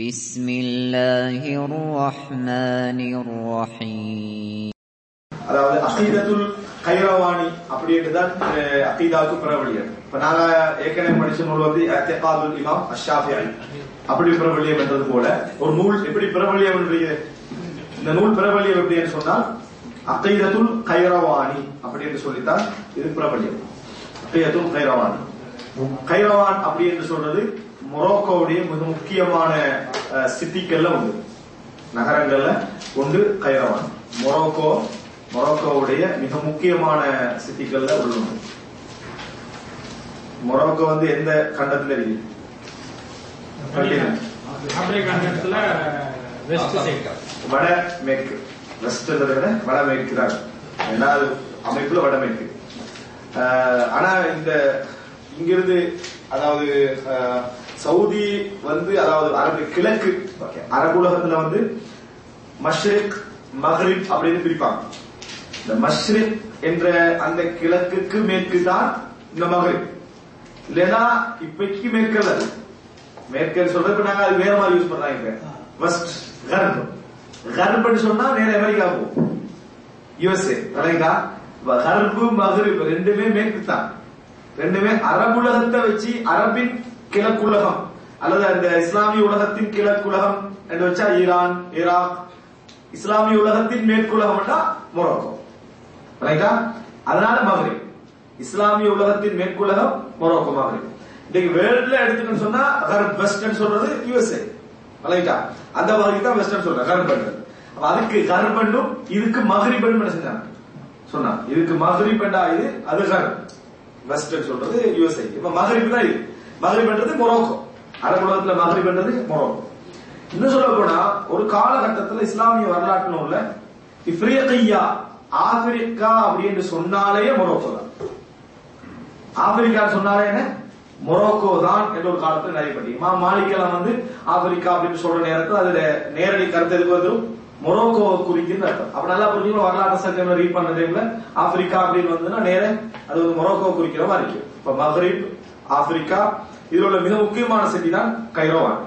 بسم الله الرحمن الرحيم அதாவது அகீதத்துல் கைரவாணி அப்படின்ட்டு தான் அஹ், அகீதாவுக்கு பிரபலியம் இப்ப நாங்க ஏற்கனவே படிச்ச நூல் வந்து அத்தியகாதுல் இமாம் அஷாஃபிஐ அப்படி பிரபலியம் என்றது போல ஒரு நூல் எப்படி பிரபலியம் என்றீங்க இந்த நூல் பிரபலியம் எப்படின்னு சொன்னால் அகீதத்துல் கைரவாணி அப்படின்னு சொல்லித்தான் இது பிரபலியம் அகீதத்துல் கைரவானி கைரவான் அப்படி என்று சொல்றது மொரோக்கோவுடைய மிக முக்கியமான அஹ், சிட்டிகள்ல உண்டு நகரங்கள்ல ஒன்று கைரவான். மொரோக்கோ மொரோக்கோவுடைய மிக முக்கியமான சிட்டிகள்ல ஒன்று மொரோக்கோ வந்து எந்த கண்டத்துல இருக்கு? கண்டிப்பா. ஆப்பிரிக்கா கண்டத்துல வெஸ்ட் சைட். வட மேற்கு வெஸ்ட் விட வட மேற்கு தான் எல்லா அமைப்புல வட மேற்கு ஆஹ், ஆனா இந்த இங்கிருந்து அதாவது ஆஹ், சவுதி வந்து அதாவது அரபு கிழக்கு அரபு உலகத்துல வந்து மஷ்ரிக் மஹ்ரிப் அப்படின்னு பிரிப்பாங்க. இந்த மஷ்ரிக் என்ற அந்த கிழக்குக்கு மேற்கு தான் இந்த மஹ்ரிப். இல்லைன்னா இப்பைக்கு மேற்கல்ல அது. மேற்கல் சொல்றது இப்ப நாங்க அது வேற மாதிரி யூஸ் பண்றாங்க வெஸ்ட் கர்ப் கர்ப்னு சொன்னா நேர அமெரிக்கா போகும். யுஎஸ்ஏ சரிங்களா கர்பு மகரிப் ரெண்டுமே மேற்கு தான். ரெண்டுமே அரபுலகத்தை வச்சு அரபின் கிழக்குலகம் அல்லது அந்த இஸ்லாமிய உலகத்தின் கிழக்குலகம் என்று வச்சா ஈரான் ஈராக் இஸ்லாமிய உலகத்தின் மேற்குலகம் மொரோக்கோ. ரைட்டா அதனால மகரிப். இஸ்லாமிய உலகத்தின் மேற்குலகம் மொரோக்கோ மகரிப். இன்னைக்கு வேர்ல்ட்ல எடுத்துக்கணும்னு சொன்னா கர்ப் வெஸ்டர்ன் சொல்றது யுஎஸ்ஏ ரைட்டா அந்த மாதிரி தான் வெஸ்டர்ன் சொல்றேன் கர்பன் அப்ப அதுக்கு கர்பன்னும் இதுக்கு மகரிபன் செஞ்சாங்க? சொன்னா இதுக்கு மகரிபண்டா இது அது கர்ப். வெஸ்டர்ன் சொல்றது யுஎஸ்ஏ இப்ப மகரிப் தான் இது. மகரிப்ன்றது மொரோக்கோ. அரபு உலகத்துல மகரிப்ன்றது மொரோக்கோ. இன்னும் சொல்ல போனா ஒரு காலகட்டத்துல இஸ்லாமிய வரலாற்று நூல்ல இப்ரியகையா ஆப்பிரிக்கா அப்படின்னு சொன்னாலே மொரோக்கோ தான். ஆப்பிரிக்கா சொன்னாலே என்ன? மொரோக்கோ தான் என்ற ஒரு காலத்துல நிறைய படி மா மாலிக்கலாம் வந்து ஆப்பிரிக்கா அப்படின்னு சொல்ற நேரத்தில் அதுல நேரடி கருத்து எதுக்கு வந்துடும் மொரோக்கோ குறிக்கின்ற அர்த்தம். அப்ப நல்லா புரிஞ்சுக்கணும் வரலாற்று சங்கம் ரீட் பண்ண டைம்ல ஆப்பிரிக்கா அப்படின்னு வந்ததுன்னா நேர அது மொரோக்கோ குறிக்கிற மாதிரி இருக்கும் இப்ப மஹ்ரிப் ஆப்பிரிக்கா இதில் உள்ள மிக முக்கியமான சிட்டி தான் கைரோவான்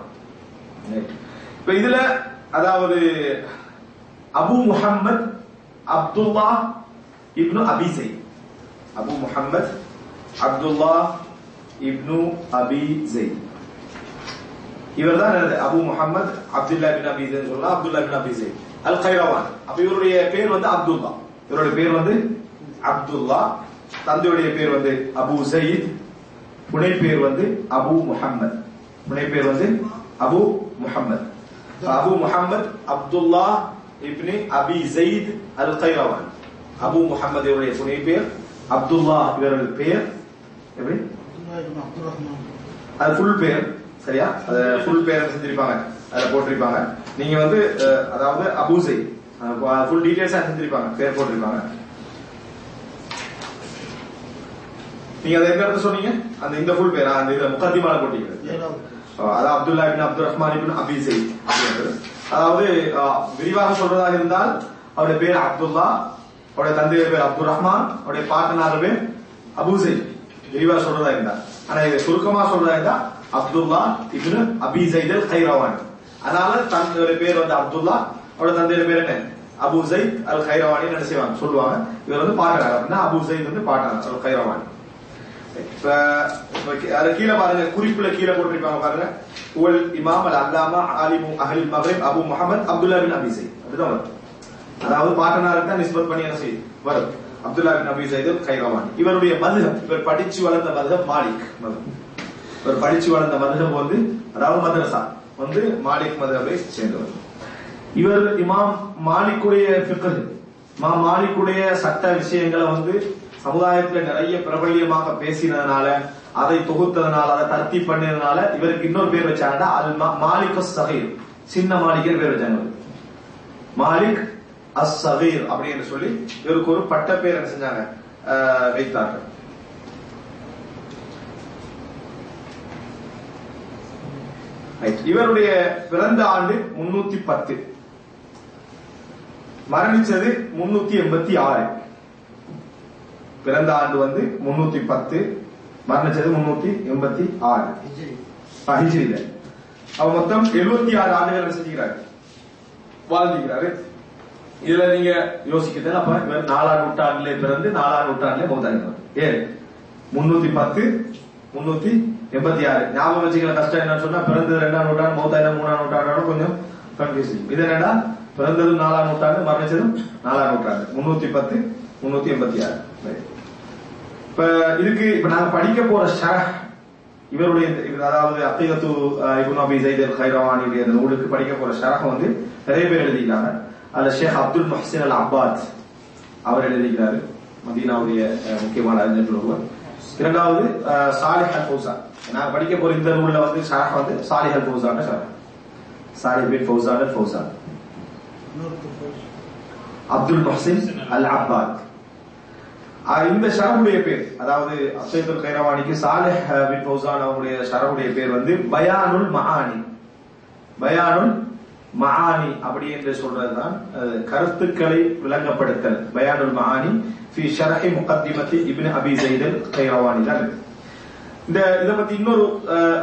இப்ப இதுல அதாவது அபு முஹம்மது அப்துல்லா இப்னு அபிசை அபு முஹம்மத் அப்துல்லா இப்னு அபி ஜெய் இவர் தான் அபு முஹம்மது அப்துல்லா பின் அபி சொல்லலாம். அப்துல்லா பின் அபி ஜெய் அல் கைரவான் அப்ப இவருடைய பேர் வந்து அப்துல்லா. இவருடைய பேர் வந்து அப்துல்லா. தந்தையுடைய பேர் வந்து அபு சயீத் புனை பேர் வந்து அபு முஹம்மத். புனை பேர் வந்து Abu Muhammad. Abu Muhammad Abdullah ibn Abi Zayd al Qayrawani Abu Muhammad இவருடைய புனை பேர் அப்துல்லா இவருடைய பேர் எப்படி அது ஃபுல் பேர் சரியா? அது ஃபுல் பேர் செஞ்சிருப்பாங்க. அதுல போட்டிருப்பாங்க. நீங்க வந்து அதாவது அபூசை ஃபுல் டீடைல்ஸா செஞ்சிருப்பாங்க. பேர் போட்டிருப்பாங்க. நீங்க அதை எங்க இருந்து சொன்னீங்க? அந்த இந்த ஃபுல் பேரா? அந்த இத முகத்திமால போட்டீங்க அஹ், அது Abdullah ibn Abdul Rahman ibn அபிசை அப்படின்றது. அதாவது விரிவாக சொல்றதாக இருந்தால் அவருடைய பேர் அப்துல்லா அவருடைய தந்தைய பேர் அப்துல் ரஹ்மான் அவருடைய பாட்டனார் பேர் அபூசை விரிவா சொல்றதா இருந்தா ஆனா இது சுருக்கமா சொல்றதா இருந்தா அப்துல்லா இப்னு அபி ஜைதல் கைரவான் அதனால தந்தையோட பேர் வந்து அப்துல்லா அவரோட தந்தையோட பேர் என்ன? அபு ஜைத் அல் கைரவானி என்ன செய்வாங்க? சொல்லுவாங்க. இவர் வந்து பாட்டனார். அப்படின்னா அபு ஜைத் வந்து பாட்டனார் அல் கைரவானி இப்ப இப்ப கீ- அதுல கீழே பாருங்க குறிப்புல கீழே போட்டிருப்பாங்க பாருங்க. உவல் இமாம் அல் அல்லாமா ஆலிமு அஹில் மகரிப் அபு முஹம்மத் அப்துல்லா பின் அபி அதுதான் அப்படிதான் வரும். அதாவது பாட்டனாருக்கு தான் நிஸ்பத் பண்ணி என்ன செய்யும்? வரும். அப்துல்லா பின் அபி ஜைத் கைரவான். இவருடைய மதுகம் இவர் படிச்சு வளர்ந்த மதுகம் மாலிக் மதுகம் இவர் படிச்சு வளர்ந்த மதுகம் வந்து அதாவது மதரசா வந்து மாலிக் மதுகவை சேர்ந்தவர். இவர் இமாம் மாலிக்குடைய ஃபிக்ஹ் இமாம் மாலிக்குடைய சட்ட விஷயங்களை வந்து சமுதாயத்துல நிறைய பிரபல்யமாக பேசினதுனால அதை தொகுத்ததுனால அதை தர்த்தி பண்ணதுனால இவருக்கு இன்னொரு பேர் வச்சாங்கன்னா அல் மாலிக் சகீர் சின்ன மாளிகை பேர் வச்சாங்க மாலிக் அஸ் சகீர் அப்படின்னு சொல்லி இவருக்கு ஒரு பட்ட பேர் என்ன செஞ்சாங்க? ஆஹ், வைத்தார்கள். இவருடைய பிறந்த ஆண்டு முன்னூத்தி பத்து. மரணிச்சது முன்னூத்தி எண்பத்தி ஆறு. பிறந்த ஆண்டு வந்து முன்னூத்தி பத்து மரணிச்சது முன்னூத்தி எண்பத்தி ஆறு. ஹிஜ்ரியில. அவர் மொத்தம் 76 ஆறு ஆண்டுகள் செஞ்சுக்கிறாரு வாழ்ந்துக்கிறாரு இதுல நீங்க யோசிக்கிறது அப்ப இவர் நாலாம் நூற்றாண்டிலே பிறந்து நாலாம் நூற்றாண்டிலே மௌத்தாகிறார் ஏன்? முன்னூத்தி பத்து முன்னூத்தி எண்பத்தி ஆறு. ஞாபகம் வச்சுக்கிற கஷ்டம் என்னன்னு சொன்னா பிறந்தது ரெண்டாம் நூற்றாண்டு மௌத்தாயிரம் மூணாம் நூற்றாண்டோட கொஞ்சம் கன்ஃபியூசிங் இது என்னடா? பிறந்தது நாலாம் நூற்றாண்டு மரணிச்சதும் நாலாம் நூற்றாண்டு. முன்னூத்தி பத்து முன்னூத்தி எண்பத்தி ஆறு. இப்ப இதுக்கு இப்ப நாங்க படிக்க போற ஷரஹ் இவருடைய அதாவது அத்தையத்து இபுன் அபி ஜைத் அல் கைரவானியுடைய அந்த நூலுக்கு படிக்க போற ஷரஹ் வந்து நிறைய பேர் எழுதிக்கிறாங்க. அதுல ஷேக் அப்துல் முஹ்சின் அல் அப்பாத் அவர் எழுதிக்கிறாரு மதீனாவுடைய முக்கியமான அறிஞர்கள் ஒருவர். இரண்டாவது சாலிஹ் அல் ஃபௌசான் நான் படிக்க போற இந்த நூல்ல வந்து ஷரஹ் வந்து சாலிஹ் அல் ஃபௌசான் ஷரஹ். சாலிஹ் பின் ஃபௌசான் அல் ஃபௌசான் அப்துல் முஹ்சின் அல் அப்பாத் இந்த ஷரவுடைய பேர் அதாவது அசைதுல் கைரவானிக்கு சாலிஹ் பின் ஃபௌசான் அவங்களுடைய ஷரவுடைய பேர் வந்து பயானுல் மஹானி. பயானுல் மஹானி அப்படி என்று சொல்றதுதான் கருத்துக்களை விளங்கப்படுத்தல். பயானுல் மஹானி ஃபி ஷரஹி முகத்திமத்தி இப்னு அபி சைதல் கைரவானி தான் இந்த இதை பத்தி இன்னொரு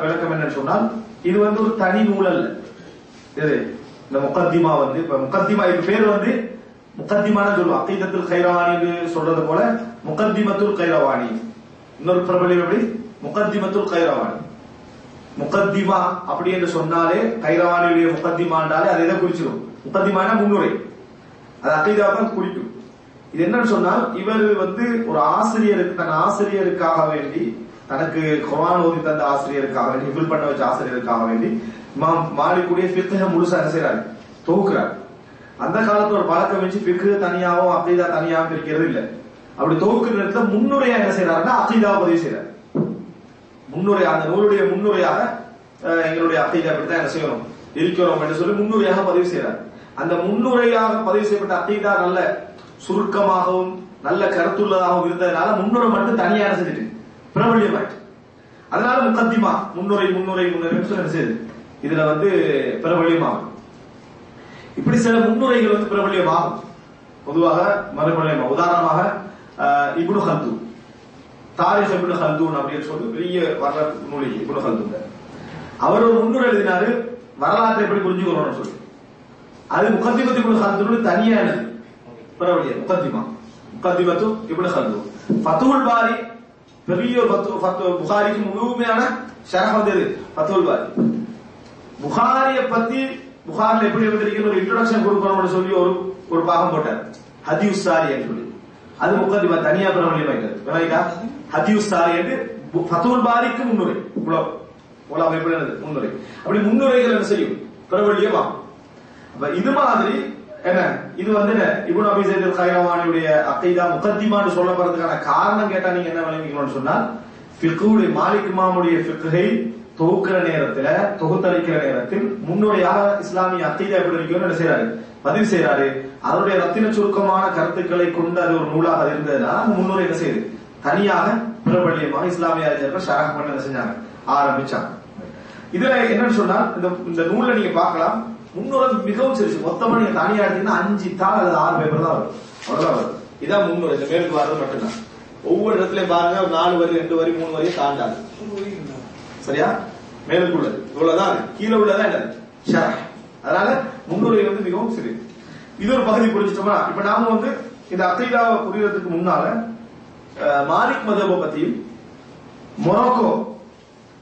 விளக்கம் என்னன்னு சொன்னால் இது வந்து ஒரு தனி நூல் அல்ல. இது இந்த முகத்திமா வந்து இப்ப முகத்திமா இது பேர் வந்து முகத்திமான சொல்லுவோம். அத்தீதத்தில் கைரவானி சொல்றது போல முகத்திமத்துல் கைரவாணி இன்னொரு பிரபலம் எப்படி? முகத்திமத்துல் கைரவாணி முகத்திமா அப்படி என்று சொன்னாலே கைரவாணியுடைய முகத்திமாண்டாலே அதை எதை குறிச்சிடும் முகத்திமான முன்னுரை. அது அக்கீதாவை தான் குறிக்கும். இது என்னன்னு சொன்னால் இவர் வந்து ஒரு ஆசிரியருக்கு தன் ஆசிரியருக்காக வேண்டி தனக்கு குரான் ஓதி தந்த ஆசிரியருக்காக வேண்டி ஹிஃபில் பண்ண வச்ச ஆசிரியருக்காக வேண்டி இமாம் மாலிக்குடைய ஃபிக்ஹ முழுசா என்ன செய்யறாரு தொகுக்கிறார். அந்த காலத்துல ஒரு பழக்கம் வச்சு பிக்கு தனியாவும் அப்படிதான் தனியாகவும் இருக்கிறது இல்லை அப்படி தொகுக்கிற நேரத்துல முன்னுரையா என்ன செய்யறாருன்னா அகீதாவை பதிவு செய்யறாரு முன்னுரை அந்த நூலுடைய முன்னுரையாக எங்களுடைய எங்களுடைய பற்றி தான் என்ன செய்யணும் இருக்கிறோம் என்று சொல்லி முன்னுரையாக பதிவு செய்யறாரு அந்த முன்னுரையாக பதிவு செய்யப்பட்ட அக்கீதா நல்ல சுருக்கமாகவும் நல்ல கருத்துள்ளதாகவும் இருந்ததுனால முன்னுரை மட்டும் தனியாக என்ன செஞ்சுட்டு பிரபல்யமாயிட்டு அதனால முக்கத்திமா முன்னுரை முன்னுரை முன்னுரை சொல்லி என்ன செய்யுது? இதுல வந்து பிரபல்யமாகும். இப்படி சில முன்னுரைகள் வந்து பிரபல்யமாகும். பொதுவாக மறுபடியும் உதாரணமாக இப்னு ஹல்தூன் தாரிக் இப்னு ஹல்தூன் அப்படின்னு சொல்லி பெரிய வரலாற்று நூலி இப்னு ஹல்தூன் அவர் ஒரு முன்னுரை எழுதினாரு வரலாற்றை எப்படி புரிஞ்சுக்கணும்னு சொல்லி. அது முகத்திமத்து இப்னு ஹல்தூன் தனியானது பரவாயில்லையா முகத்திமா. முகத்திமத்து இப்னு ஹல்தூன் ஃபத்துல் பாரி பெரிய ஃபத்து புகாரிக்கு முழுமையான ஷரஹ் வந்தது ஃபத்துல் பாரி. புகாரிய பத்தி புகாரில் எப்படி இருந்திருக்கிற ஒரு இன்ட்ரோடக்ஷன் கொடுக்கணும்னு சொல்லி ஒரு ஒரு பாகம் போட்டார். ஹதியுசாரி சாரி சொல்லி. அது முகத்திமா தனியா பிரபலியமாயிட்டது விளங்கிட்டா ஹதியுஸ் சாரி என்று ஃபத்துல் பாரிக்கு முன்னுரை. உலகம் இவ்வளவு அமைப்பு முன்னுரை. அப்படி முன்னுரைகள் என்ன செய்யும்? பிரபல்யமாகும் அப்ப இது மாதிரி என்ன? இது வந்து என்ன? இப்னு அபி ஸைத் அல் கைரவானியுடைய அக்கைதா முகத்திமான்னு சொல்லப்படுறதுக்கான காரணம் கேட்டா நீங்க என்ன விளங்கிக்கணும்னு சொன்னால் ஃபிக்ஹுடைய மாலிக் மாமுடைய ஃபிக்ஹை தொகுக்கிற நேரத்துல தொகுத்தளிக்கிற நேரத்தில் முன்னுரையாக இஸ்லாமிய அக்கைதா எப்படி இருக்கணும்னு என்ன செய்யறாரு பதிவு செய்யறாரு அவருடைய ரத்தின சுருக்கமான கருத்துக்களை கொண்டு அது ஒரு நூலாக இருந்ததுனால அந்த முன்னுரை என்ன செய்யுது தனியாக பிரபல்யமாக இஸ்லாமிய அறிஞர்கள் ஷரஹ் பண்ண என்ன செஞ்சாங்க? ஆரம்பிச்சாங்க. இதுல என்னன்னு சொன்னா இந்த இந்த நூல்ல நீங்க பார்க்கலாம். முன்னுரை மிகவும் சிறுசு. மொத்தமா நீங்க தனியா எடுத்தீங்கன்னா அஞ்சு தாள் அல்லது ஆறு பேப்பர் தான் வரும். அவ்வளவுதான் வரும். இதான் முன்னுரை. இந்த மேற்கு வர்றது மட்டும்தான். ஒவ்வொரு இடத்துலயும் பாருங்க ஒரு நாலு வரி ரெண்டு வரி மூணு வரி தாண்டாது. சரியா? மேலுக்குள்ளது. இவ்வளவுதான். கீழே உள்ளதான் என்னது? அதனால முன்னுரை வந்து மிகவும் சிறு. இது ஒரு பகுதி புரிஞ்சிட்டோமா? இப்ப நாம வந்து இந்த அத்தைதாவை புரியறதுக்கு முன்னால அஹ், மாலிக் மதபை பத்தியும் மொரோக்கோ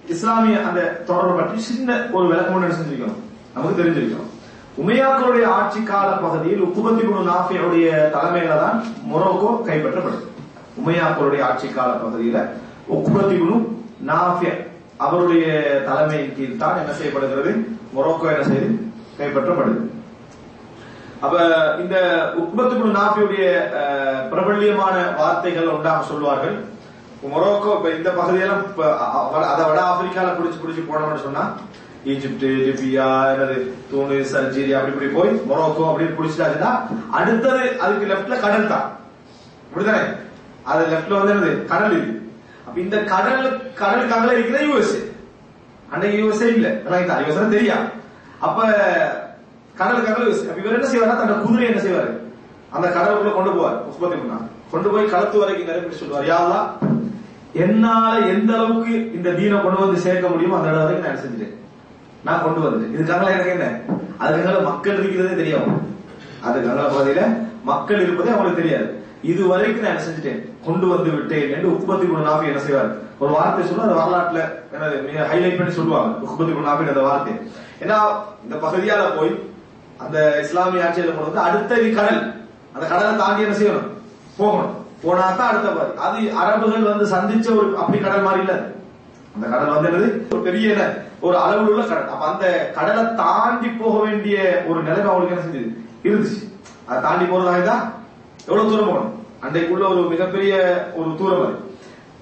இஸ்லாமிய அந்த தொடர்பு பற்றி சின்ன ஒரு விளக்கம் ஒன்று செஞ்சிருக்கணும் நமக்கு தெரிஞ்சிருக்கணும் உமையாக்களுடைய ஆட்சி கால பகுதியில் உக்குபத்தி குணு நாஃபியுடைய தலைமையில தான் மொரோக்கோ கைப்பற்றப்படுது உமையாக்களுடைய ஆட்சி கால பகுதியில உக்குபத்தி குணு நாஃபிய அவருடைய தலைமையின் கீழ் தான் என்ன செய்யப்படுகிறது? மொரோக்கோ என்ன செய்து கைப்பற்றப்படுது அப்ப இந்த உக்பத்து நாபியுடைய அஹ், பிரபல்யமான வார்த்தைகள் உண்டாக சொல்வார்கள். மொரோக்கோ இப்ப இந்த பகுதியெல்லாம் அதை வட ஆப்பிரிக்கால பிடிச்சு புடிச்சு போனோம்னு சொன்னா ஈஜிப்ட் லிபியா என்னது தூனிஸ் அல்ஜீரியா அப்படி இப்படி போய் மொரோக்கோ அப்படின்னு புடிச்சிட்டாச்சுன்னா அடுத்தது அதுக்கு லெஃப்ட்ல கடல் தான். அப்படிதானே அது லெஃப்ட்ல வந்து என்னது கடல் இது. அப்ப இந்த கடல் கடலுக்காக இருக்கிற யூஎஸ்ஏ. அன்னைக்கு யூஎஸ்ஏ இல்ல. ரைட்டா யூஎஸ்ஏ தெரியாது. அப்ப கடல் கடல் இவர் என்ன செய்வாரா தன்னோட குதிரை என்ன செய்வாரு? அந்த கடலுக்குள்ள கொண்டு போவார் முஸ்பத்தி முன்னா. கொண்டு போய் களத்து வரைக்கும் நிரப்பி சொல்லுவார் யாரா என்னால எந்த அளவுக்கு இந்த தீனை கொண்டு வந்து சேர்க்க முடியுமோ அந்த அளவு வரைக்கும் நான் செஞ்சுட்டேன். நான் கொண்டு வந்துட்டேன் இதுக்காக எனக்கு என்ன? அதுக்காக மக்கள் இருக்கிறதே தெரியும். அதுக்காக பாதையில மக்கள் இருப்பதே அவங்களுக்கு தெரியாது. இது வரைக்கும் நான் என்ன செஞ்சுட்டேன். கொண்டு வந்து விட்டேன் என்று உற்பத்தி குண நாபி என்ன செய்வார்? ஒரு வார்த்தை சொல்ல அந்த வரலாற்றுல மிக ஹைலைட் பண்ணி சொல்லுவாங்க. உற்பத்தி குண நாபி அந்த வார்த்தை. ஏன்னா இந்த பகுதியால போய் அந்த இஸ்லாமிய ஆட்சியில கொண்டு அடுத்த கடல். அந்த கடலை தாண்டி என்ன செய்யணும்? போகணும். போனா தான் அடுத்த பாதி. அது அரபுகள் வந்து சந்திச்ச ஒரு அப்படி கடல் மாதிரி இல்ல. அந்த கடல் வந்து என்னது? ஒரு பெரிய ஒரு அளவில் உள்ள கடல். அப்ப அந்த கடலை தாண்டி போக வேண்டிய ஒரு நிலைமை அவங்களுக்கு என்ன செஞ்சது? இருந்துச்சு. அதை தாண்டி போறதாக தான் எவ்வளவு தூரம் போகணும்? அன்றைக்குள்ள ஒரு மிகப்பெரிய ஒரு தூரம் அது.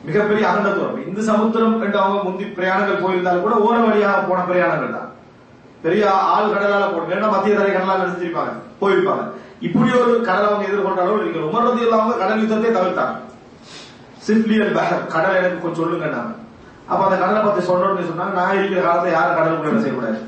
மிகப்பெரிய அகண்ட தூரம். இந்த சமுத்திரம் என்று அவங்க முந்தி பிரயாணங்கள் போயிருந்தாலும் கூட ஓர வழியாக போன பிரயாணங்கள் தான். பெரிய ஆள் கடலால போட்டு மத்திய தரை கடலால நினைச்சிருப்பாங்க போயிருப்பாங்க. இப்படி ஒரு கடலை அவங்க எதிர்கொண்டாலும் நீங்கள் உமர் ரதி அவங்க கடல் யுத்தத்தை தவிர்த்தாங்க. சிம்பிளி அல் கடல் எனக்கு கொஞ்சம் சொல்லுங்க நாங்க அப்ப அந்த கடலை பத்தி சொல்றோம்னு சொன்னாங்க நான் இருக்கிற காலத்துல யாரும் கடலுக்குள்ள என்ன செய்யக்கூடாது.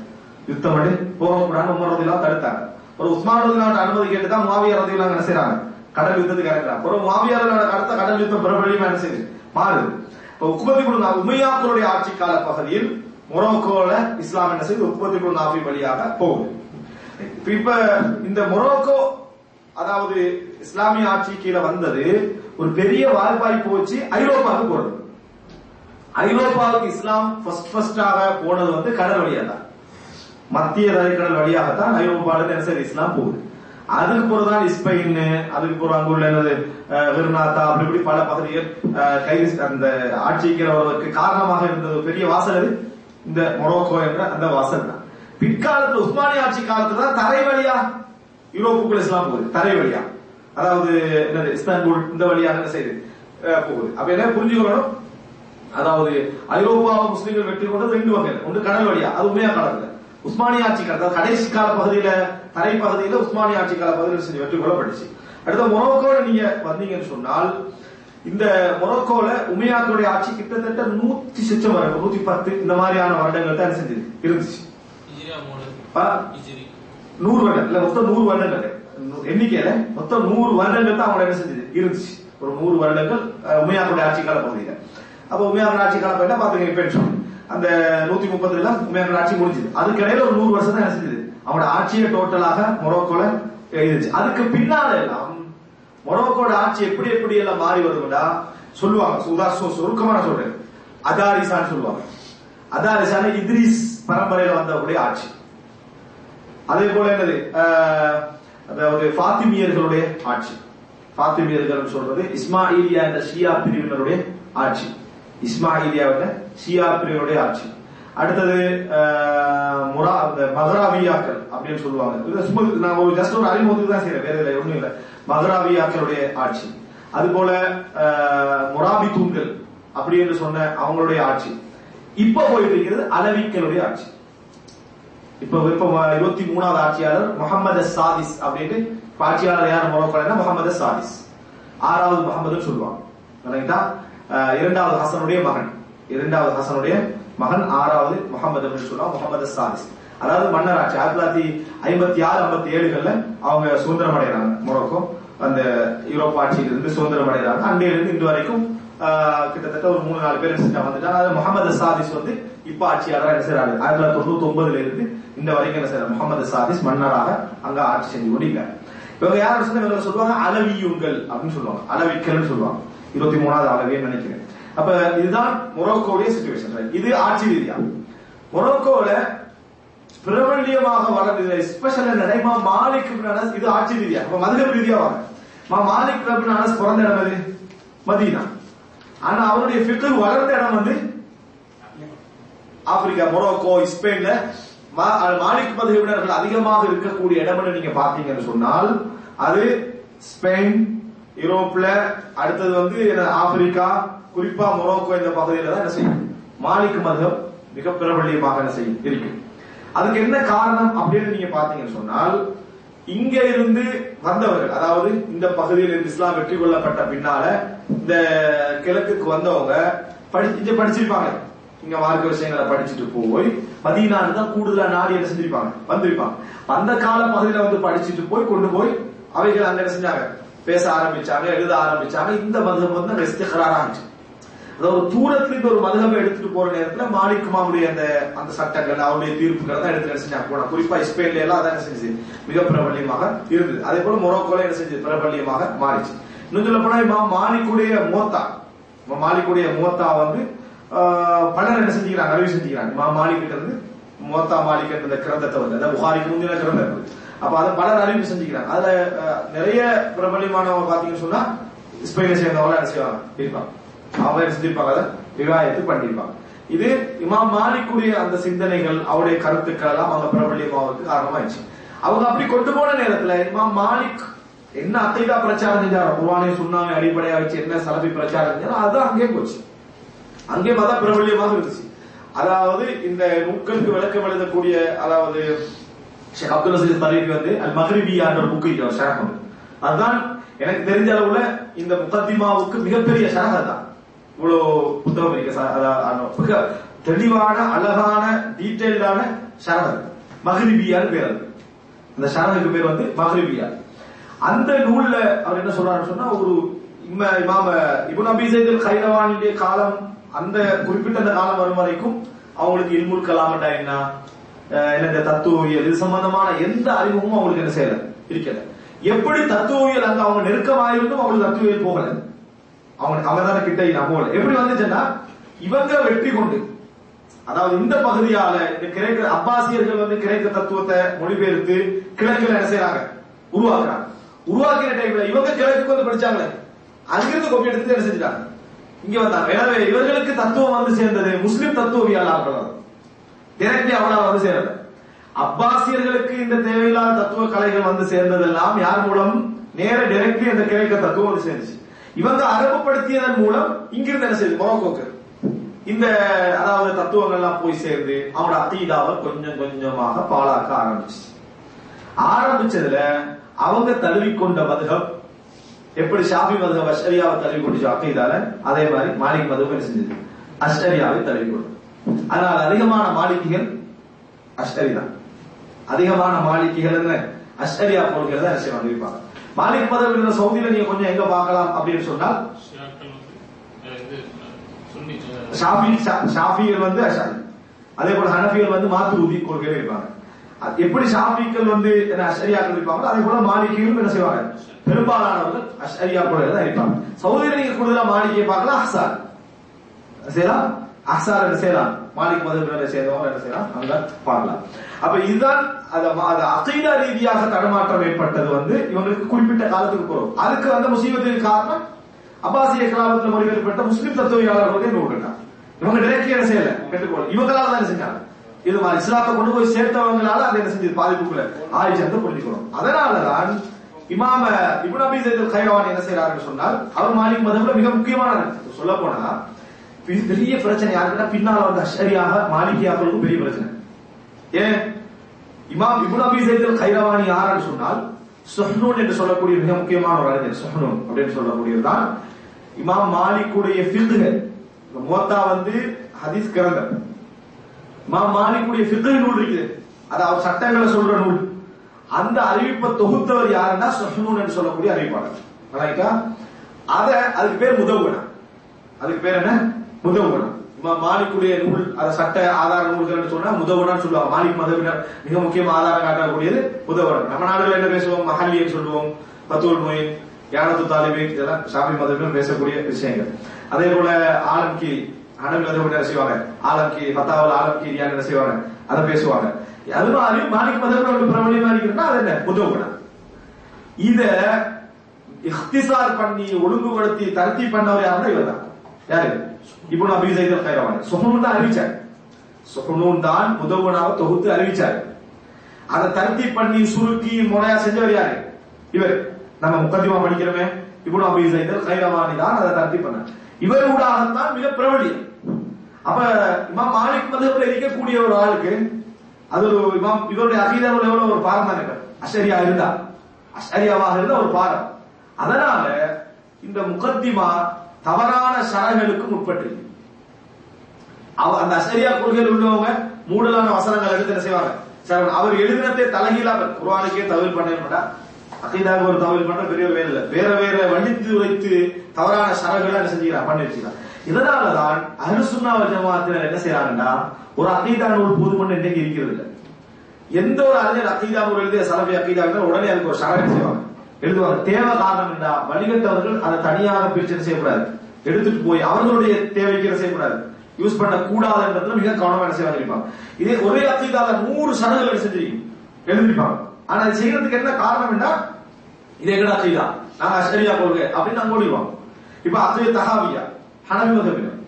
யுத்தம் பண்ணி போகக்கூடாது உமர் ரதி தடுத்தாங்க. ஒரு உஸ்மான் ரதி அனுமதி கேட்டு தான் மாவியா ரதி என்ன செய்றாங்க? கடல் யுத்தத்துக்கு இறக்குறாங்க ஒரு மாவியார் அடுத்த கடல் யுத்தம் பிரபலியமா என்ன செய்யுது? மாறுது. இப்ப குழு உமையாக்களுடைய ஆட்சி கால பகுதியில் மொரோக்கோல இஸ்லாம் என்ன செய்து உற்பத்தி குழு நாபி வழியாக போகுது. இப்ப இந்த மொரோக்கோ அதாவது இஸ்லாமிய ஆட்சி கீழே வந்தது ஒரு பெரிய வாய்ப்பாய் போச்சு ஐரோப்பாவுக்கு போறது. ஐரோப்பாவுக்கு இஸ்லாம் ஃபர்ஸ்ட் ஃபர்ஸ்டாக போனது வந்து கடல் வழியா தான். மத்திய கடல் வழியாக தான் இருந்து என்ன செய்யுது இஸ்லாம் போகுது. அதுக்கு பிறகுதான் ஸ்பெயின் அதுக்கு பிறகு அங்குள்ள என்னது அஹ், அப்படி இப்படி பல பகுதிகள் கைது அந்த ஆட்சிக்கு காரணமாக இருந்தது ஒரு பெரிய வாசல் அது. இந்த மொரோக்கோ என்ற அந்த வாசல் தான். பிற்காலத்துல உஸ்மானிய ஆட்சி காலத்துல தான் தரை வழியா யூரோப்புக்குள்ள இஸ்லாம் போகுது. தரை வழியா. அதாவது என்னது இஸ்தான்புல் இந்த வழியாக என்ன செய்யுது போகுது. அப்ப என்ன புரிஞ்சுக்கணும் அதாவது ஐரோப்பாவை முஸ்லீம்கள் வெற்றி கொண்டது ரெண்டு வகை ஒன்று கடல் வழியா அது உண்மையா கடல் உஸ்மானிய ஆட்சி கால அதாவது கடைசி கால பகுதியில தரை பகுதியில உஸ்மானிய ஆட்சி கால பகுதியில் செஞ்சு வெற்றி கொள்ளப்பட்டுச்சு. அடுத்த மொரோக்கோட நீங்க வந்தீங்கன்னு சொன்னால் இந்த மொரோக்கோல உமையாக்களுடைய ஆட்சி கிட்டத்தட்ட நூத்தி சிச்சம் வரும் நூத்தி பத்து இந்த மாதிரியான வருடங்கள் தான் செஞ்சது? இருந்துச்சு. நூறு வருடம். இல்ல மொத்தம் நூறு வருடங்கள். எண்ணிக்கையில மொத்தம் நூறு வருடங்கள் தான் அவங்க என்ன செஞ்சது? இருந்துச்சு. ஒரு நூறு வருடங்கள் உமையாக்களுடைய ஆட்சி கால பகுதியில அப்ப உமையாக்கள் ஆட்சி கால பகுதியில பாத்துங்க பெற்றோம் அந்த நூத்தி முப்பதுல உமையாக்கள் ஆட்சி முடிஞ்சது. அதுக்கு இடையில ஒரு நூறு வருஷம் தான் என்ன செஞ்சது? அவங்களோட ஆட்சியை டோட்டலாக மொரோக்கோல இருந்துச்சு அதுக்கு பின்னால எல்லாம் மொரோக்கோட ஆட்சி எப்படி எப்படி எல்லாம் மாறி வருதுடா? சொல்லுவாங்க. உதா சுருக்கமான சொல்றேன். அதாரிசான்னு சொல்லுவாங்க. அதாரிசான இத்ரிஸ் பரம்பரையில வந்தவருடைய ஆட்சி. அதே போல என்னது? அதாவது பாத்திமியர்களுடைய ஆட்சி. பாத்திமியர்கள் சொல்றது இஸ்மாயிலியா என்ற ஷியா பிரிவினருடைய ஆட்சி. இஸ்மாயிலியா என்ற ஷியா பிரிவினருடைய ஆட்சி. அடுத்தது முரா அந்த மகராவியாக்கள் அப்படின்னு சொல்லுவாங்க. இது சும்மா நான் ஒரு ஜஸ்ட் ஒரு அறிமுகத்துக்கு தான் செய்யறேன் வேற இல்லை ஒண்ணும் இல்லை. மகராவியாக்களுடைய ஆட்சி. அது போல முராபி தூண்கள் அப்படி என்று சொன்ன அவங்களுடைய ஆட்சி. இப்ப போயிட்டு இருக்கிறது அலவிக்களுடைய ஆட்சி. இப்ப இப்ப இருபத்தி மூணாவது ஆட்சியாளர் முகமது சாதிஸ் அப்படின்னு ஆட்சியாளர் யார் மொரோக்கோனா முகமது சாதிஸ். ஆறாவது முகமதுன்னு சொல்லுவாங்க. இரண்டாவது ஹசனுடைய மகன். இரண்டாவது ஹசனுடைய மகன் ஆறாவது முகமது அப்படின்னு சொல்லுவாங்க முகமது சாதிஸ் அதாவது மன்னர் ஆட்சி ஆயிரத்தி தொள்ளாயிரத்தி ஐம்பத்தி ஆறு ஐம்பத்தி ஏழுகள்ல அவங்க சுதந்திரம் அடைகிறாங்க மொரோக்கோ அந்த யூரோப் ஆட்சியிலிருந்து சுதந்திரம் அடைகிறாங்க அன்றையிலிருந்து இன்று வரைக்கும் ஆஹ், கிட்டத்தட்ட ஒரு மூணு நாலு பேர் செஞ்சா வந்துட்டாங்க அதாவது முகமது சாதிஸ் வந்து இப்ப ஆட்சியாளராக என்ன செய்யறாரு ஆயிரத்தி தொள்ளாயிரத்தி தொண்ணூத்தி ஒன்பதுல இருந்து இந்த வரைக்கும் என்ன செய்யறாரு முகமது சாதிஸ் மன்னராக அங்க ஆட்சி செஞ்சு கொண்டிருக்காரு. இவங்க யார் சொன்னா இவங்க சொல்லுவாங்க அளவியுங்கள் அப்படின்னு சொல்லுவாங்க. அளவிக்கல்னு சொல்லுவாங்க. இருபத்தி மூணாவது அளவியன்னு நினைக்கிறேன். அப்ப இதுதான் மொரோக்கோடைய சுச்சுவேஷன் இது ஆட்சி ரீதியா. மொரோக்கோல பிரபல்யமாக வளர்ந்து ஸ்பெஷல் நடைமா மாலிக் இது ஆட்சி ரீதியா. அப்ப மதுகப் ரீதியா வாங்க. மா மாலிக் இப்னு அனஸ் பிறந்த இடம் எது? மதீனா. ஆனா அவருடைய ஃபிக்ர் வளர்ந்த இடம் வந்து ஆப்பிரிக்கா மொரோக்கோ ஸ்பெயின்ல மா- மாலிக் மதுகவினர்கள் அதிகமாக இருக்கக்கூடிய இடம்னு நீங்க பாத்தீங்கன்னு சொன்னால் அது ஸ்பெயின் யூரோப்ல அடுத்தது வந்து ஆப்பிரிக்கா குறிப்பா மொரோக்கோ இந்த பகுதியில தான் என்ன செய்யும்? மாலிக் மதம் மிக பிரபல்யமாக என்ன செய்யும்? இருக்கு அதுக்கு என்ன காரணம் அப்படின்னு நீங்க பாத்தீங்கன்னு சொன்னால் இங்க இருந்து வந்தவர்கள் அதாவது இந்த பகுதியில் இருந்து இஸ்லாம் வெற்றி கொள்ளப்பட்ட பின்னால இந்த கிழக்குக்கு வந்தவங்க படிச்சு படிச்சிருப்பாங்க. இங்க மார்க்க விஷயங்களை படிச்சுட்டு போய் மதீனான்னு தான் கூடுதலா நாடு என்ன செஞ்சிருப்பாங்க? வந்திருப்பாங்க. அந்த கால பகுதியில வந்து படிச்சுட்டு போய் கொண்டு போய் அவைகள் அங்க என்ன செஞ்சாங்க? பேச ஆரம்பிச்சாங்க எழுத ஆரம்பிச்சாங்க. இந்த மதம் வந்து அங்க இஸ்திகரார் ஆச்சு அதாவது தூரத்துல இருந்து ஒரு மதுகபை எடுத்துட்டு போற நேரத்துல மாலிக் அந்த அந்த சட்டங்கள் அவருடைய தீர்ப்புகள் தான் எடுத்து என்ன செஞ்சாங்க? போனா குறிப்பா ஸ்பெயின்ல எல்லாம் அதான் செஞ்சு மிக பிரபல்யமாக இருந்தது. அதே போல மொரோக்கோல என்ன செஞ்சு பிரபல்யமாக மாறிச்சு. இன்னும் சொல்ல போனா இமாம் மாலிக்குடைய மோத்தா மாலிக்குடைய மோத்தா வந்து பலர் என்ன செஞ்சுக்கிறாங்க? அறிவு செஞ்சுக்கிறாங்க. மா மாலிக்கிட்ட இருந்து மோத்தா மாலிக் என்ற கிரந்தத்தை வந்து அதாவது புகாரிக்கு முந்தின கிரந்தம் இருக்குது அப்ப அதை பலர் அறிவு செஞ்சுக்கிறாங்க. அதுல நிறைய பிரபல்யமானவங்க பாத்தீங்கன்னு சொன்னா ஸ்பெயினை சேர்ந்தவங்க என்ன செய்வாங்க? இருப்பாங்க. அவங்க என்ன செஞ்சிருப்பாங்க அதை விவாயத்து பண்ணிருப்பாங்க. இது இமாம் மாலிக்குடைய அந்த சிந்தனைகள் அவருடைய கருத்துக்கள் எல்லாம் அவங்க பிரபல்யமாவதற்கு காரணமாயிடுச்சு. அவங்க அப்படி கொண்டு போன நேரத்துல இமாம் மாலிக் என்ன அத்தைதா பிரச்சாரம் செஞ்சாரோ குர்ஆனை சுண்ணாவை அடிப்படையா வச்சு என்ன சலபி பிரச்சாரம் செஞ்சாரோ அதுதான் அங்கே போச்சு. அங்கே பார்த்தா பிரபல்யமாக இருந்துச்சு. அதாவது இந்த நூக்களுக்கு விளக்கம் எழுதக்கூடிய அதாவது ஷேக் அப்துல் அசீஸ் தரீஃபி வந்து அல் மஹ்ரிபியான்ற புக்கு இருக்கு ஷரகம் அதுதான் எனக்கு தெரிஞ்ச அளவுல இந்த முகத்திமாவுக்கு மிகப்பெரிய ஷேகர் தான் இவ்வளவு புத்தகம் இருக்கு மிக தெளிவான அழகான டீட்டெயில்டான ஷரகம் மகிழ்வியால் பேர் அது அந்த ஷரகுக்கு பேர் வந்து மஹ்ரிபியா அந்த நூல்ல அவர் என்ன சொல்றாருன்னு சொன்னா ஒரு இமாம இப்னு அபி ஸைதுல் காலம் அந்த குறிப்பிட்ட அந்த காலம் வரும் வரைக்கும் அவங்களுக்கு இல்முல் கலாமண்டா என்ன என்ன இந்த தத்துவவியல் இது சம்பந்தமான எந்த அறிமுகமும் அவங்களுக்கு என்ன செய்யல? இருக்கல. எப்படி தத்துவவியல் அங்க அவங்க நெருக்கமாயிருந்தும் அவங்களுக்கு தத்துவியல் போகல? அவன் அவங்க கிட்ட நான் எப்படி வந்துச்சுன்னா இவங்க வெற்றி கொண்டு. அதாவது இந்த பகுதியால இந்த கிரேக்க அப்பாசியர்கள் வந்து கிரேக்க தத்துவத்தை மொழிபெயர்த்து கிழக்குல என்ன செய்யறாங்க உருவாக்குறாங்க. உருவாக்கிற டைம்ல இவங்க கிழக்கு வந்து படிச்சாங்களே. அங்கிருந்து கொப்பி எடுத்து என்ன செஞ்சுட்டாங்க? இங்க வந்தாங்க. எனவே இவர்களுக்கு தத்துவம் வந்து சேர்ந்தது முஸ்லிம் தத்துவவியலாளர்கள் திரட்டி அவனால் வந்து சேரல அப்பாசியர்களுக்கு இந்த தேவையில்லாத தத்துவ கலைகள் வந்து சேர்ந்ததெல்லாம் யார் மூலம்? நேர டைரக்ட்லி அந்த கிரேக்க தத்துவம் வந்து சேர்ந்துச்சு. இவங்க அரபுப்படுத்தியதன் மூலம் இங்கிருந்து என்ன செய்யுது? மொரோக்கோக்கு. இந்த அதாவது தத்துவங்கள்லாம் போய் சேர்ந்து அவனோட அத்தீதாவை கொஞ்சம் கொஞ்சமாக பாழாக்க ஆரம்பிச்சு. ஆரம்பிச்சதுல அவங்க தழுவிக்கொண்ட மதுகம் எப்படி ஷாபி மதுகம் அஷ்டரியாவை தழுவி கொண்டு அத்தீதால? அதே மாதிரி மாலிக் மதுகம் என்ன செஞ்சது? அஷ்டரியாவை தழுவி கொண்டு அதனால அதிகமான மாளிகைகள் அஷ்டரி தான். அதிகமான மாளிகைகள் என்ன? அஷ்டரியா பொருட்கள் தான் என்ன மாலிக் மதம் சவுதியில நீங்க கொஞ்சம் எங்க பார்க்கலாம் அப்படின்னு சொன்னால் வந்து ஷாஃபிகள் வந்து அதே போல ஹனஃபிகள் வந்து மாத்து ஊதி கொள்கையில இருப்பாங்க. எப்படி ஷாஃபிக்கள் வந்து என்ன அஷரியாக்கள் இருப்பாங்களோ அதே போல மாளிகையும் என்ன செய்வாங்க? பெரும்பாலானவர்கள் அஷரியா கொள்கையில தான் இருப்பாங்க. சவுதியில நீங்க கூடுதலா மாளிகையை பார்க்கலாம் அஹ்சார் செய்யலாம்? அஹ்சார் என்ன செய்யலாம்? மாலிக் என்ன சேர்ந்தவங்க என்ன செய்யலாம்? அங்க பார்க்கலாம். அப்ப இதுதான் அதை அது ரீதியாக தடமாற்றம் ஏற்பட்டது வந்து இவங்களுக்கு குறிப்பிட்ட காலத்துக்கு போறோம் அதுக்கு அந்த முசீபத்துக்கு காரணம் அப்பாசிய கலாபத்தில் மொழிபெயர்ப்பட்ட முஸ்லிம் தத்துவவியலாளர்களுடைய நூல்கள் இவங்க டைரக்ட்லி என்ன செய்யல? கேட்டுக்கோள் இவங்களால தான் செஞ்சாங்க? இது மாதிரி இஸ்லாத்தை கொண்டு போய் சேர்த்தவங்களால அதை என்ன செஞ்சது? பாதிப்புக்குள்ள ஆயிடுச்சு என்று புரிஞ்சுக்கணும். அதனாலதான் இமாம இப்னு அபி ஸைத் கைரவான் என்ன செய்யறாருன்னு சொன்னால் அவர் மாலிக் மதம்ல மிக முக்கியமான சொல்ல போனா பெரிய- பெரிய பிரச்சனை யாருக்குன்னா பின்னால வந்து அஷரியாக மாலிகியாக்களுக்கும் பெரிய பிரச்சனை. ஏன்? இமாம் இபுன் அபி ஸைத் கைரவானி யாருன்னு சொன்னால் சுஹ்னூன் என்று சொல்லக்கூடிய மிக முக்கியமான ஒரு அறிஞர் சுஹ்னூன் அப்படின்னு சொல்லக்கூடியதுதான் இமாம் மாலிக்குடைய ஃபில்துகள் மோத்தா வந்து ஹதீஸ் கிரந்தம் இமாம் மாலிக்குடைய ஃபிக்ஹ் நூல் இருக்குது. அது அவர் சட்டங்களை சொல்ற நூல். அந்த அறிவிப்பை தொகுத்தவர் யாருன்னா சுஹ்னூன் என்று சொல்லக்கூடிய அறிவிப்பாளர். ரைட்டா அத அதுக்கு பேர் முதவுகணம் அதுக்கு பேர் என்ன? முதவுகணம் மாலிக்குடைய நூல் அத சட்ட ஆதார நூல்கள் சொன்னா முதவுகணம் சொல்லுவாங்க. மாலிக் மதவினர் மிக முக்கியமா ஆதாரம் காட்டக்கூடியது முதவுகணம் நம்ம நாடுகள் என்ன பேசுவோம்? மஹல்லின்னு சொல்லுவோம். பத்துல் மொயின் யானத்து தாலிபின் இதெல்லாம் ஷாபி மதவினர் பேசக்கூடிய விஷயங்கள். அதே போல ஆலம்கி அனவி மதவினர் என்ன செய்வாங்க? ஆலம்கி பத்தாவது ஆலம்கி என்ன செய்வாங்க? அதை பேசுவாங்க. அது மாதிரி மாலிக் மதவினர் ஒரு பிரபலியமா இருக்குன்னா அது என்ன? முதவுகணம் இத இஹ்திசார் பண்ணி ஒழுங்குபடுத்தி தரத்தி பண்ணவர் யாருன்னா இவர் தான் யாரு? இப்னு அபி ஸைத் அல் கைரவானி சுஹனூன் தான் அறிவிச்சார் சுஹனூன் தான் முதவுனாவை தொகுத்து அறிவிச்சார் அதை தருத்தி பண்ணி சுருக்கி முறையா செஞ்சவர் யாரு இவர் நம்ம முக்கத்திமா படிக்கிறோமே இப்னு அபி ஸைத் அல் கைரவானி தான் அதை தருத்தி பண்ணார் இவர் ஊடாகத்தான் மிக பிரபலியம் அப்ப இமாம் மாலிக் மதத்துல இருக்கக்கூடிய ஒரு ஆளுக்கு அது ஒரு இமாம் இவருடைய அகீதாவில் எவ்வளவு ஒரு பாரம் தானே அஷரியா இருந்தா அஷரியாவாக இருந்த ஒரு பாரம் அதனால இந்த முகத்திமா தவறான ஷரகளுக்கு உட்பட்டு அவ அந்த அசரியா கொள்கையில் உள்ளவங்க மூடலான வசனங்கள் எடுத்து என்ன செய்வாங்க? சரவணன் அவர் எழுதினத்தை தலைகீழா குர்ஆனுக்கே தவிர பண்ண அகைதாக ஒரு தவிர பண்ற பெரிய வேலை இல்லை. வேற வேற வண்டித்து வைத்து தவறான சரகளை என்ன செஞ்சுக்கிறான்? பண்ணி வச்சுக்கிறான். இதனாலதான் அனுசுன்னா ஜமாத்தினர் என்ன செய்யறாங்கன்னா ஒரு அகீதா நூல் போதுமன்னு இன்னைக்கு இருக்கிறது இல்லை எந்த ஒரு அறிஞர் அக்கீதா நூல் எழுதிய சலபி அக்கீதா இருந்தால் உடனே அதுக்கு ஒரு சரகம் செய்வாங்க? எழுதுவாங்க. தேவை காரணம் என்றா வணிகத்தவர்கள் அதை தனியாக பிரிச்சு செய்யக்கூடாது. எடுத்துட்டு போய் அவர்களுடைய தேவைக்கு செய்யக்கூடாது. யூஸ் பண்ண கூடாதுன்றதுல மிக கவனமான என்ன செய்வாங்க இருப்பாங்க இதே ஒரே அக்கீதால நூறு சடங்குகள் செஞ்சிருக்கீங்க? எழுதிப்பாங்க ஆனா அது செய்யறதுக்கு என்ன காரணம் என்ன? இது எங்கடா அக்கீதா நாங்க அஸ்டரியா போடுங்க அப்படின்னு நாங்க ஓடிடுவோம். இப்ப அக்கீத தகாவியா? ஹனவி மதபினர்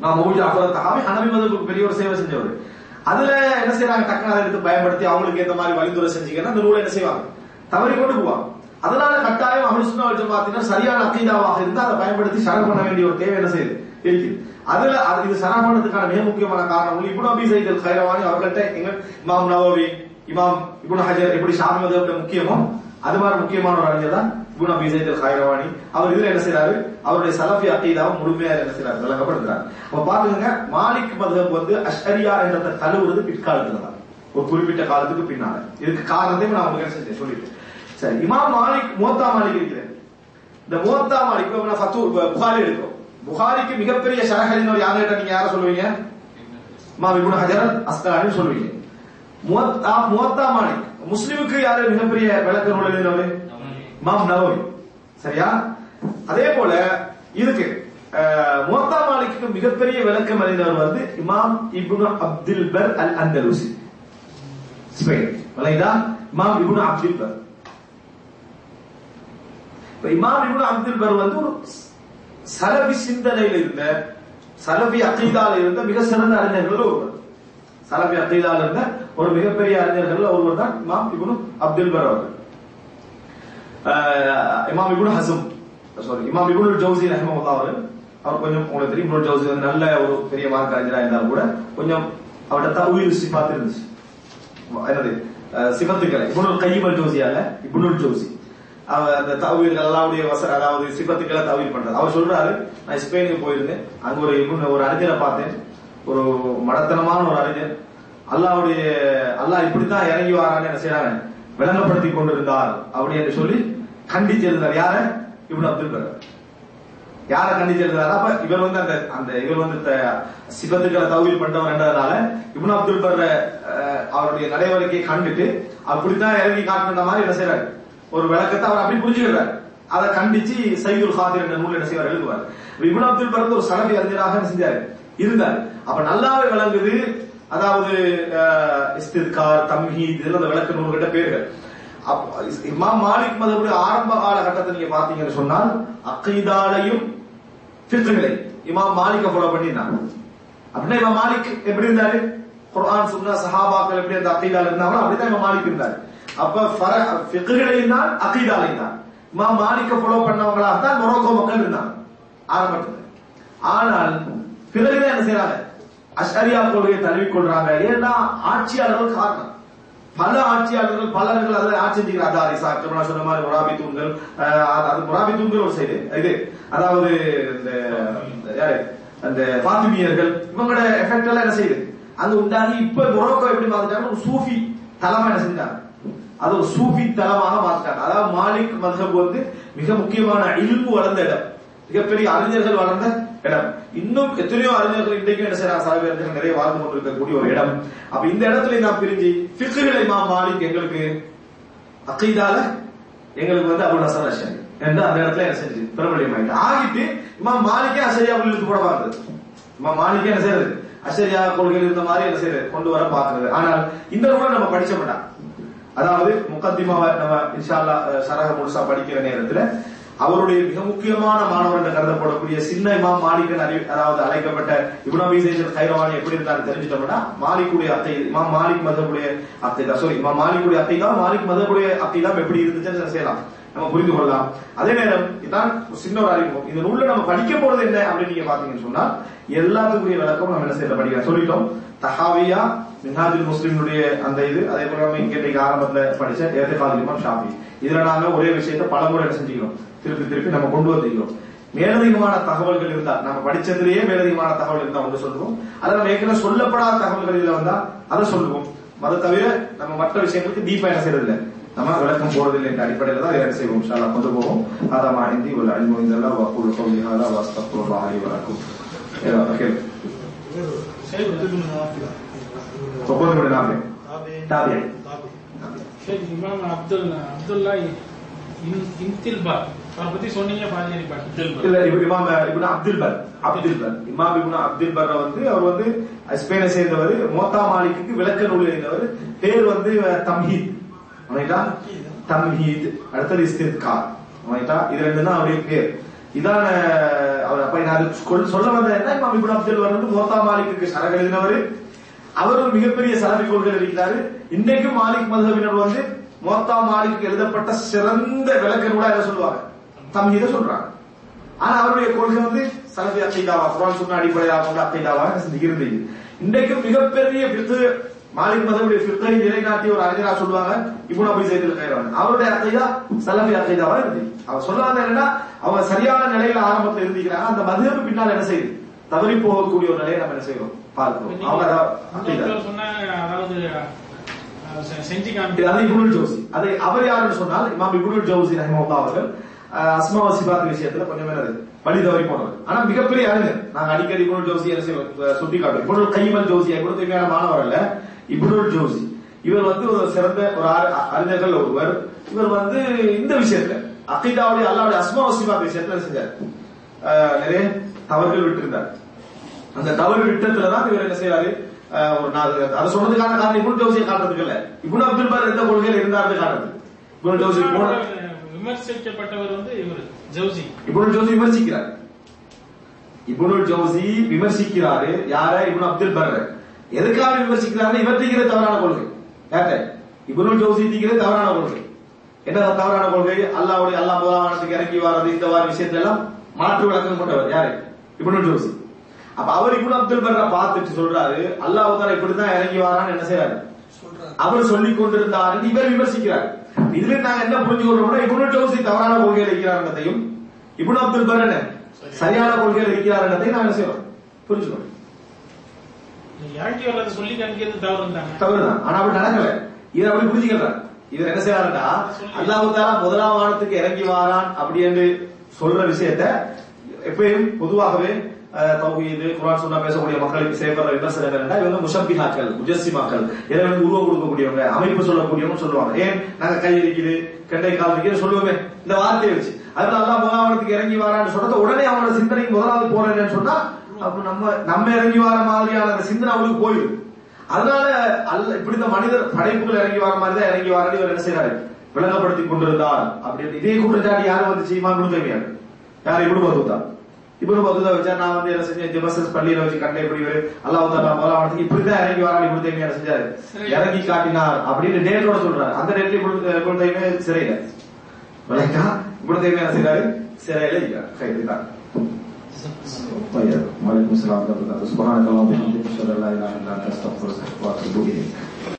நான் மௌஜி அஃபர் தகாவி ஹனவி மதப்புக்கு பெரிய ஒரு சேவை செஞ்சவர். அதுல என்ன செய்யறாங்க டக்குனு அதை எடுத்து பயன்படுத்தி அவங்களுக்கு ஏத்த மாதிரி வழிந்துரை செஞ்சீங்கன்னா அந்த நூலை என்ன செய்வாங்க? தவறி கொண்டு போவாங்க. அதனால கட்டாயம் அமலுசுனா ஜமாத்தினர் சரியான அக்கீதாவாக இருந்தால் அதை பயன்படுத்தி சரண் பண்ண வேண்டிய ஒரு தேவை என்ன செய்யுது? இருக்குது அதுல அது இது சரண் பண்ணதுக்கான மிக முக்கியமான காரணம். இப்னு அபி சைத் அல் கைரவானி அவர்கள்ட்ட எங்க இமாம் நவோவி இமாம் இப்னு ஹஜர் எப்படி ஷாமி முக்கியமோ அது மாதிரி முக்கியமான ஒரு அறிஞர் தான் இப்னு அபி சைத் அல் கைரவானி. அவர் இதுல என்ன செய்யறாரு அவருடைய சலஃபி அக்கீதாவை முழுமையாக என்ன செய்யறாரு விளக்கப்படுத்துறாரு. அப்ப பாத்துக்கங்க மாலிக் மதம் வந்து அஷ்அரியா என்ற தழுவுறது பிற்காலத்துல தான். ஒரு குறிப்பிட்ட காலத்துக்கு பின்னால. இதுக்கு காரணத்தையும் நான் உங்களுக்கு என்ன சொல்லிட்டு சரி இமாம் மாலிக் மோத்தா மாலிக் இருக்கிறேன் இந்த மோத்தா மாலிக் இப்ப நான் ஃபத்து புகாரி எடுக்கிறோம் புகாரிக்கு மிகப்பெரிய ஷரஹரின் யார் கேட்டா நீங்க யாரை சொல்லுவீங்க? இமாம் இப்னு ஹஜர் அஸ்கலானி சொல்லுவீங்க. மோத்தா மோத்தா மாலிக் முஸ்லிமுக்கு யாரு மிகப்பெரிய விளக்க நூல் எழுதினவர்? இமாம் நவவி. சரியா? அதே போல இதுக்கு மோத்தா மாலிக்கு மிகப்பெரிய விளக்கம் அறிந்தவர் வந்து Imam ibn Abdul Barr al Andalusi Spain. விளங்குதா இமாம் இப்னு அப்துல் பர். இப்ப இமாம் இப்னு அப்துல் பர் வந்து ஒரு சலபி சிந்தனையில் இருந்த சலபி அகீதால இருந்த மிக சிறந்த அறிஞர்கள் ஒருவர். சலபி அகீதால இருந்த ஒரு மிகப்பெரிய அறிஞர்கள் ஒருவர் தான் இமாம் இப்னு அப்துல் பர் அவர்கள். ஆஹ் இமாம் இப்னு ஹசம் சாரி இமாம் இப்னு ஜவுசி ரஹ்மத்துல்லாஹி அவர்கள். அவர் கொஞ்சம் உங்களுக்கு தெரியும் இப்னு ஜவுசி நல்ல ஒரு பெரிய மார்க் அறிஞராக இருந்தாலும் கூட கொஞ்சம் அவர்கிட்ட தவிர சிபாத்து இருந்துச்சு என்னது? சிபத்துக்களை இப்னு கையம் ஜோசியால இப்னு ஜோசி. அந்த தவிர்கள் அல்லாவுடைய வச அதாவது சிபத்துக்களை தவிர பண்றது. அவர் சொல்றாரு நான் ஸ்பெயினுக்கு போயிருந்தேன். அங்க ஒரு இப்னு ஒரு அறிஞரை பார்த்தேன். ஒரு மடத்தனமான ஒரு அறிஞர். அல்லாவுடைய அல்லாஹ் இப்படித்தான் இறங்கி வரான்னு என்ன செய்யறாங்க விளங்கப்படுத்தி கொண்டிருந்தார். அப்படி என்று சொல்லி கண்டிச்சிருந்தார் யார? இவன் அப்துல் கலாம். யார கண்டிச்சிருந்தாரு அப்ப இவர் வந்து அந்த அந்த இவர் வந்து த- சிபத்துக்களை தவிர பண்றவர் என்றதுனால இப்னு அப்துல் பர் அஹ், அவருடைய நடைமுறைக்கு கண்டுட்டு அப்படித்தான் இறங்கி காட்டுன மாதிரி என்ன செய்யறாரு ஒரு விளக்கத்தை அவர் அப்படி புரிஞ்சுக்கிறார். அதை கண்டிச்சு சைதுல் ஹாதிர் என்ற நூல் என்ன செய்வார்? எழுதுவார். இப்ப அப்துல் பர் ஒரு சலபி அறிஞராக செஞ்சாரு? இருந்தார். அப்ப நல்லாவே விளங்குது. அதாவது இஸ்திர்கார் இஸ்தித்கார் தம்ஹீத் இதெல்லாம் அந்த விளக்க நூல்கிட்ட பேர்கள். இமாம் மாலிக் மதபுடைய ஆரம்ப காலகட்டத்தை நீங்க பாத்தீங்கன்னு சொன்னால் அக்கைதாலையும் ஃபிக்ஹிலை இமாம் மாலிக்க ஃபாலோ பண்ணியிருந்தாங்க அப்படின்னா இமாம் மாலிக் எப்படி இருந்தாரு? குர்ஆன் சுன்னா சஹாபாக்கள் எப்படி அந்த அக்கைதால இருந்தாங்களோ அப்படிதான் இமாம் மாலிக் இருந்தாரு. அப்ப ஃபிக்ஹிலையும் தான் அக்கீதாலையும் தான் இமாம் மாலிக்க ஃபாலோ பண்ணவங்களா தான் மொரோக்கோ மக்கள் இருந்தாங்க. ஆரம்பத்தில். ஆனால் பிறகுதான் என்ன செய்யறாங்க அஷரியா கொள்கையை தழுவி கொள்றாங்க. ஏன்னா ஆட்சியாளர்கள் காரணம். பல ஆட்சியாளர்கள் பலர்கள் அதில் ஆட்சி செஞ்சுக்கிறார் அதாரி சாக்கு சொன்ன மாதிரி முராபி தூண்கள் அது முராபி தூண்கள் ஒரு சைடு. இது அதாவது இந்த யாரு? அந்த பாத்திமியர்கள் இவங்களோட எஃபெக்ட் எல்லாம் என்ன செய்யுது? அது உண்டாகி இப்ப மொரோக்கோ எப்படி மாத்திட்டாங்க ஒரு சூஃபி தலைமை என்ன செஞ்சாங்க? அது ஒரு சூஃபி தலமாக மாத்திட்டாங்க அதாவது மாலிக் மதுஹப் வந்து மிக முக்கியமான இல்பு வளர்ந்த இடம். மிகப்பெரிய அறிஞர்கள் வளர்ந்த இடம். இன்னும் எத்தனையோ அறிஞர்கள் இன்றைக்கும் என்ன செய்யறாங்க? சாவி அறிஞர்கள் நிறைய வாழ்ந்து கொண்டிருக்கக்கூடிய ஒரு இடம். அப்ப இந்த இடத்துல நான் பிரிஞ்சு பிக்குகளை மா மாலிக் எங்களுக்கு அக்கைதால எங்களுக்கு வந்து அபுல் ஹசன் அஷரி. என்று அந்த இடத்துல என்ன செஞ்சு? பிரபலியம் ஆயிட்டு ஆகிட்டு இம்மா மாலிக்கே அசரியா இழுத்து போட பார்க்குது இம்மா மாலிக்கே என்ன செய்யறது? அசரியா கொள்கையில் இருந்த மாதிரி என்ன செய்யறது? கொண்டு வர பாக்குறது ஆனால் இந்த கூட நம்ம படிச்ச மாட்டான் அதாவது முக்கத்திமாவை நம்ம இன்ஷால்லா சரக முழுசா படிக்கிற நேரத்துல அவருடைய மிக முக்கியமான மாணவர் என்று கருதப்படக்கூடிய சின்ன இமாம் மாலிகன் அறி அதாவது அழைக்கப்பட்ட இப்னபி சேஜர் கைரவானி எப்படி இருந்தாரு தெரிஞ்சிட்டோம்னா மாலிக்குடைய அத்தை இமாம் மாலிக் மதபுடைய அத்தை தான் சாரி இமாம் மாலிக்குடைய அத்தை தான் மாலிக் மதபுடைய அத்தை தான் எப்படி இருந்துச்சுன்னு செய்யலாம். நம்ம புரிந்து கொள்ளலாம். அதே நேரம் இதான் ஒரு சின்ன ஒரு அறிமுகம். இந்த நூல்ல நம்ம படிக்க போறது என்ன அப்படின்னு நீங்க பாத்தீங்கன்னு சொன்னா எல்லாத்துக்குரிய விளக்கம் நம்ம என்ன செய்யல படிக்க சொல்லிட்டோம். தஹாவியா மின்ஹாஜுல் முஸ்லிம்னுடைய அந்த இது அதே போல நம்ம இங்க இன்னைக்கு ஆரம்பத்துல படிச்ச ஏத்தகால் இமாம் ஷாஃபி. இதுல நாங்க ஒரே விஷயத்தை பலமுறை என்ன செஞ்சுக்கிறோம். திருப்பி திருப்பி நம்ம கொண்டு வந்துக்கிறோம் மேலதிகமான தகவல்கள் இருந்தா நம்ம படிச்சதுலயே மேலதிகமான தகவல் இருந்தா ஒன்று சொல்லுவோம். அதை நம்ம ஏற்கனவே சொல்லப்படாத தகவல்கள் இதுல வந்தா அதை சொல்லுவோம். அதை தவிர நம்ம மற்ற விஷயங்களுக்கு டீப்பா என்ன செய்யறது நம்ம விளக்கம் போறதில்லை என்ற அடிப்படையில் தான் என்ன செய்வோம். ஷாலா கொண்டு போவோம். அதான் மாநிந்தி ஒரு அழிவு இந்த வக்கூல் வாஸ்தப்பு வாரி வாஸ்தக்ஃபிருல்லாஹ் சரி அப்துல் அப்துல்லா இன்- இன்தில்பார். அவரை பத்தி சொன்னீங்க பாதிரி பாட்டு இல்ல இவ- Imam ibn Abdul Barr Abdul Barr Imam ibn Abdul per வந்து அவர் வந்து ஸ்பெயினை சேர்ந்தவர் மோத்தா மாலிக்கு விளக்க நூல் எழுதினவர். பேர் வந்து தம்ஹீத். ரைட்டா தம்ஹீத் அடுத்தது இஸ்தித்கார். ரைட்டா இது ரெண்டு தான் அவருடைய பேர். இதான அவர் அப்ப நான் சொல்ல வந்த என்ன? இமாம் இப்னு அப்துல் பர் வந்து மோத்தா மாலிக்கு சரக எழுதினவர் அவர் ஒரு மிகப்பெரிய சலபி கொள்கை இருக்கிறாரு இன்றைக்கும் மாலிக் மதுஹபினர் வந்து மோத்தா மாலிக்கு எழுதப்பட்ட சிறந்த விளக்க நூலா என்ன சொல்லுவாங்க? தம்ஹீத சொல்றாங்க. ஆனா அவருடைய கொள்கை வந்து சலபி அத்தைதாவா குரான் சொன்ன அடிப்படையாக கொண்டு அக்கைதாவா இருந்தது இன்றைக்கும் மிகப்பெரிய பித்து மாலிக் மதவுடைய பித்தை நிலைநாட்டிய ஒரு அறிஞரா சொல்லுவாங்க இவன் அபி சைதில் கைரவன் அவருடைய அத்தைதா சலபி அத்தைதாவா இருந்தது அவர் சொல்லாத என்னன்னா அவன் சரியான நிலையில ஆரம்பத்தில் இருந்திருக்கிறாங்க அந்த மதுவுக்கு பின்னால் என்ன செய்யுது? தவறி போகக்கூடிய ஒரு நிலையை நம்ம என்ன செய்யறோம்? பார்க்கிறோம். அதாவது ஜௌசி அதை அவர் யாருன்னு சொன்னால் இமாம் இப்னுல் ஜௌசி ரஹிமஹுல்லாஹ் அவர்கள் அஹ், அஸ்மா வ சிபாத் விஷயத்துல கொஞ்சம் என்னது வழி தவறி போனவர். ஆனா மிகப்பெரிய அறிஞர். நாங்க அடிக்கடி இப்னுல் ஜௌசி சுட்டி காட்டுவோம். இப்னுல் கைமல் ஜௌசி கூட தேவையான மாணவர் அல்ல இப்னுல் ஜௌசி. இவர் வந்து ஒரு சிறந்த ஒரு அறிஞர்கள் ஒருவர். இவர் வந்து இந்த விஷயத்துல அக்கீதாவுடைய அல்லாவுடைய அஸ்மா வ சிபாத் விஷயத்துல செஞ்சார்? நிறைய தவறுகள் விட்டிருந்தார். அந்த தவறு விட்டத்துல தான் இவர் என்ன செய்யறாரு ஒரு நான் அது- சொன்னதுக்கான காரணம் இப்னு ஜௌசியை காட்டுறதுக்கு இல்ல. இப்னு அப்துல் பார் எந்த கொள்கையில இருந்தாரு காட்டுறது. இப்னு ஜௌசி போன விமர்சிக்கப்பட்டவர் வந்து இவர் ஜவுசி இப்னு ஜௌசி விமர்சிக்கிறார். இப்னு ஜௌசி விமர்சிக்கிறாரு. யார? இப்னு அப்துல் பர் எதுக்காக விமர்சிக்கிறாரு இவர் தீக்கிறது தவறான கொள்கை. யார்ட்ட இப்னு ஜௌசி தீக்கிறது தவறான கொள்கை. என்ன தவறான கொள்கை? அல்லாஹ்வுடைய அல்லாஹ் முதலாவனத்துக்கு இறங்கி வர்றது இந்த மாதிரி விஷயத்துல எல்லாம் மாற்று விளக்கம் கொண்டவர். யாரு? Ibn Jawzi. அப்ப அவர் இப்னு அப்துல் பர்ர பார்த்துட்டு சொல்றாரு அல்லாஹ் தாலா இப்படித்தான் இறங்கி வரான்னு என்ன செய்யறாரு அவர் சொல்லிக் கொண்டிருந்தார் இவர் விமர்சிக்கிறார். இதுல நாங்க என்ன புரிஞ்சுக்கொள்றோம்னா இப்னு ஜௌசி தவறான கொள்கையில் இருக்கிறார்ன்றதையும் இப்னு அப்துல் பர் என்ன சரியான கொள்கையில் இருக்கிறார்ன்றதையும் நாங்க என்ன செய்யறோம் புரிஞ்சுக்கணும் சொல்லி இருந்தாங்க தவறுதான். ஆனா அப்படி நடக்கல. இதை அப்படி புரிஞ்சுக்கிறார் இவர் என்ன செய்யறாருன்னா அல்லாஹு தாலா முதலாம் வானத்துக்கு இறங்கி வாரான் அப்படி என்று சொல்ற விஷயத்த எப்பயும் பொதுவாகவே தௌஹீது குரான் சொன்னா பேசக்கூடிய மக்களுக்கு செய்யப்படுற விமர்சனம் என்னன்னா இவங்க முஷப்பிஹாக்கள் முஜஸ்ஸிமாக்கள் இறைவனுக்கு உருவம் கொடுக்கக்கூடியவங்க அமைப்பு சொல்லக்கூடியவங்க சொல்லுவாங்க ஏன் நாங்க கை அடிக்குது கெண்டை கால் இருக்குது சொல்லுவோமே இந்த வார்த்தையை வச்சு அதனால அல்லாஹ் முதலாம் இறங்கி வாரான்னு சொன்னது உடனே அவனோட சிந்தனைக்கு முதலாவது போறேன்னு சொன்னா அப்ப நம்ம நம்ம இறங்கி வர மாதிரியான அந்த சிந்தனை அவளுக்கு போயிடும் அதனால அல்ல இப்படி இந்த மனிதர் படைப்புகள் இறங்கி வர மாதிரி தான் இறங்கி வர இவர் என்ன செய்யறாரு விளங்கப்படுத்தி கொண்டிருந்தார் அப்படின்னு இதே குற்றச்சாட்டு யாரு வந்து இமாம் இப்னு தய்மியா யார் இப்னு பத்துதா இப்னு பத்துதா வச்சா நான் வந்து என்ன செஞ்சேன் ஜெபசஸ் பள்ளியில வச்சு கண்டே இப்படி இவரு அல்லாஹ் தாலா முதலாவது இப்படிதான் இறங்கி வரான் இப்னு தய்மியா என்ன செஞ்சாரு இறங்கி காட்டினார் அப்படின்னு டேட்டோட சொல்றாரு அந்த டேட்ல இப்னு இப்னு தய்மியா சிறையில விளக்கா இப்னு தய்மியா என்ன செய்யறாரு சிறையில இருக்கிறார் கைதுதான் طيب وعليكم السلام ورحمه الله وبركاته سبحانك اللهم وبحمدك اشهد ان لا اله الا انت استغفرك واتوب اليك